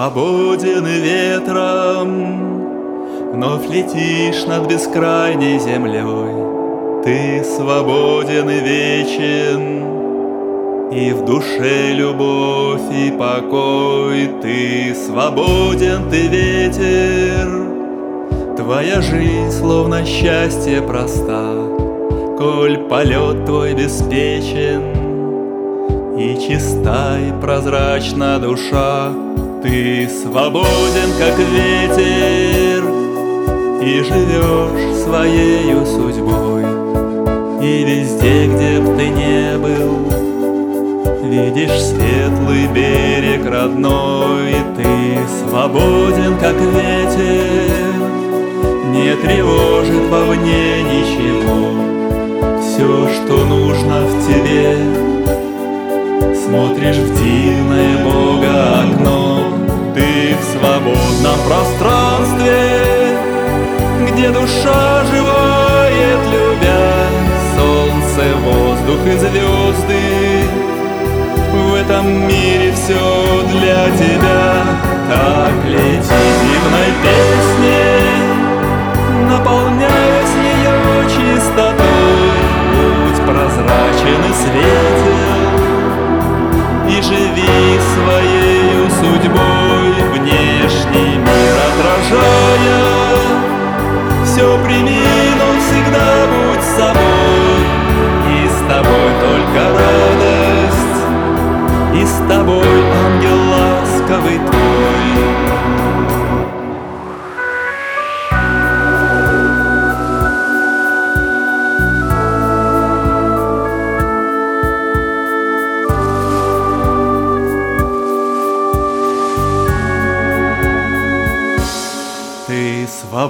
свободен ветром, Вновь летишь над бескрайней землей, Ты свободен и вечен, И в душе любовь и покой, Ты свободен, ты ветер, Твоя жизнь словно счастье проста, Коль полет твой беспечен, И чиста и прозрачна душа, Ты свободен, как ветер, и живешь своею судьбой. И везде, где б ты не был Видишь светлый берег родной. Ты свободен, как ветер Не тревожит вовне ничего. Все, что нужно в тебе Смотришь в дивное Бога окно свободном пространстве где душа живает, любя Солнце, воздух и звезды. В этом мире все для тебя Так лети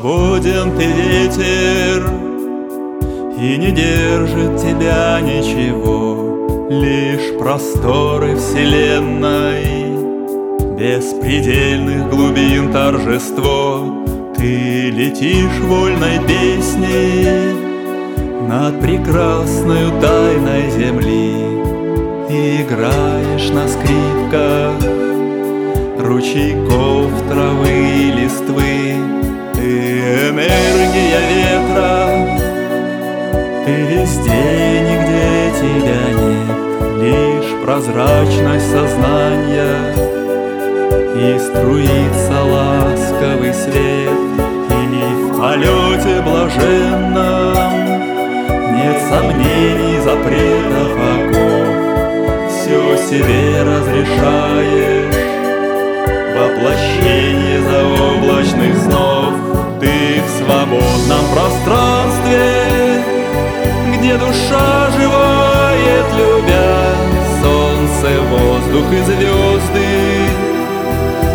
Свободен ты ветер, и не держит тебя ничего, Лишь просторы вселенной, Беспредельных глубин торжество. Ты летишь вольной песней Над прекрасной тайной земли И играешь на скрипках Ручейков травы и листвы энергия ветра. Ты везде нигде тебя нет Лишь прозрачность сознания. И струится ласковый свет И в полете блаженном Нет сомнений, запретов, оков. Все себе разрешаешь. Воплощение заоблачных пространстве, Где душа живает, любя Солнце, воздух и звезды.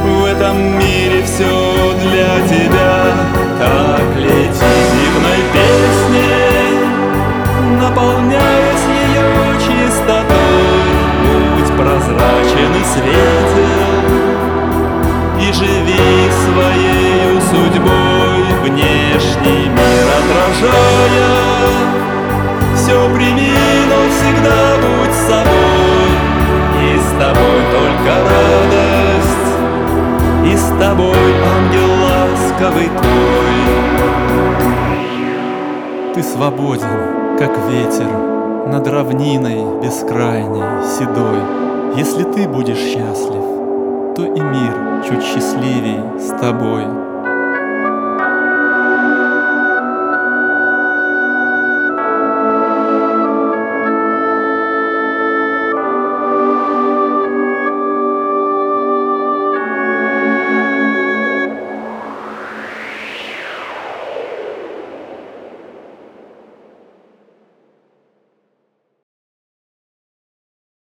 В этом мире все для тебя, Так лети дивной песней, Наполняясь ее чистотой, Будь прозрачен и светел, И живи своей судьбой свободен, как ветер Над равниной бескрайней, седой Если ты будешь счастлив, то и мир чуть счастливей с тобой.